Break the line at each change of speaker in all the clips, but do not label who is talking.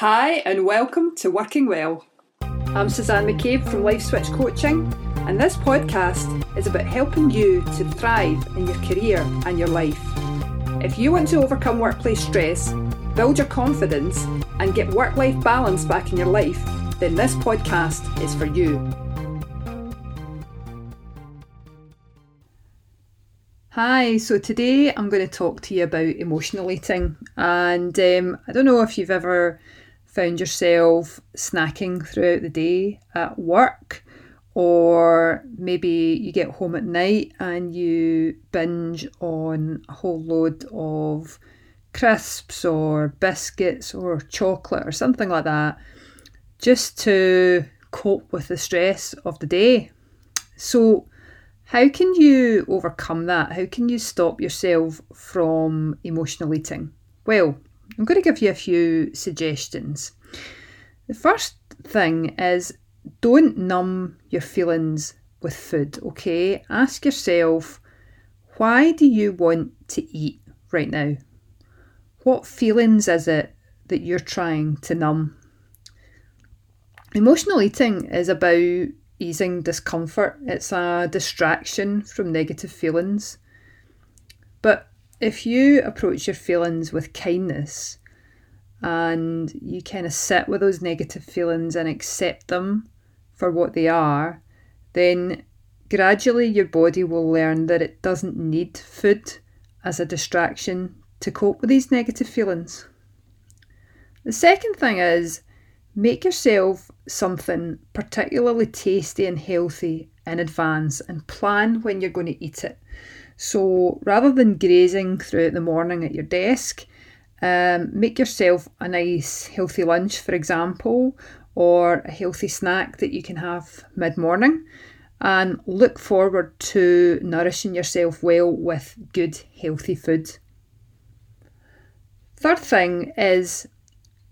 Hi, and welcome to Working Well. I'm Susanne McCabe from Life Switch Coaching, and this podcast is about helping you to thrive in your career and your life. If you want to overcome workplace stress, build your confidence, and get work life balance back in your life, then this podcast is for you. Hi, so today I'm going to talk to you about emotional eating. And um, I don't know if you've ever found yourself snacking throughout the day at work, or maybe you get home at night and you binge on a whole load of crisps or biscuits or chocolate or something like that just to cope with the stress of the day. So, how can you overcome that? How can you stop yourself from emotional eating? Well, I'm going to give you a few suggestions. The first thing is don't numb your feelings with food, okay? Ask yourself, why do you want to eat right now? What feelings is it that you're trying to numb? Emotional eating is about easing discomfort, it's a distraction from negative feelings. But if you approach your feelings with kindness and you kind of sit with those negative feelings and accept them for what they are, then gradually your body will learn that it doesn't need food as a distraction to cope with these negative feelings. The second thing is make yourself something particularly tasty and healthy in advance and plan when you're going to eat it. So rather than grazing throughout the morning at your desk, um, make yourself a nice healthy lunch, for example, or a healthy snack that you can have mid morning, and look forward to nourishing yourself well with good, healthy food. Third thing is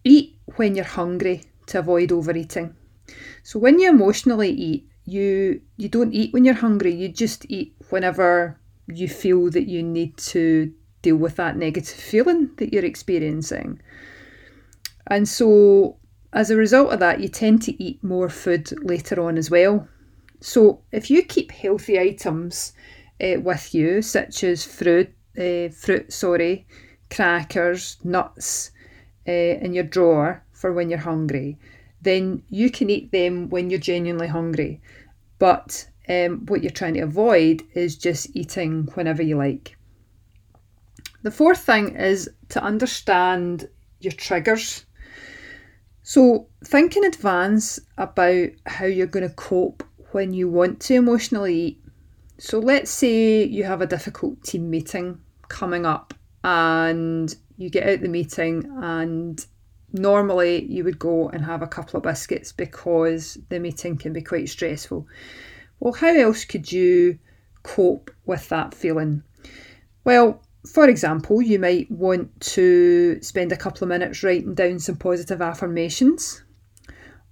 eat when you're hungry to avoid overeating. So when you emotionally eat, you you don't eat when you're hungry, you just eat whenever you feel that you need to deal with that negative feeling that you're experiencing. And so as a result of that, you tend to eat more food later on as well. So if you keep healthy items uh, with you, such as fruit, uh, fruit, sorry, crackers, nuts uh, in your drawer for when you're hungry, then you can eat them when you're genuinely hungry. But um, what you're trying to avoid is just eating whenever you like. The fourth thing is to understand your triggers. So, think in advance about how you're going to cope when you want to emotionally eat. So, let's say you have a difficult team meeting coming up and you get out the meeting and normally you would go and have a couple of biscuits because the meeting can be quite stressful. Well, how else could you cope with that feeling? Well, for example, you might want to spend a couple of minutes writing down some positive affirmations,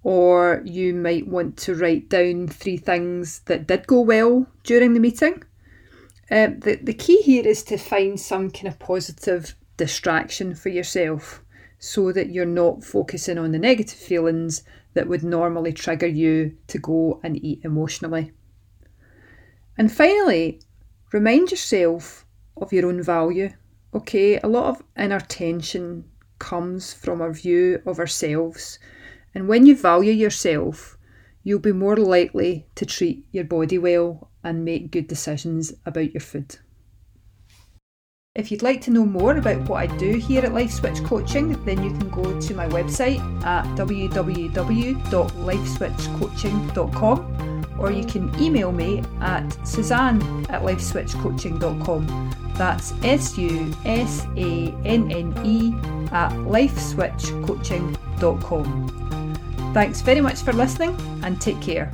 or you might want to write down three things that did go well during the meeting. Um, the, the key here is to find some kind of positive distraction for yourself so that you're not focusing on the negative feelings that would normally trigger you to go and eat emotionally. And finally, remind yourself of your own value. Okay, a lot of inner tension comes from our view of ourselves. And when you value yourself, you'll be more likely to treat your body well and make good decisions about your food. If you'd like to know more about what I do here at Life Switch Coaching, then you can go to my website at www.lifeswitchcoaching.com or you can email me at susanne at lifeswitchcoaching.com. That's S U S A N N E at lifeswitchcoaching.com. Thanks very much for listening and take care.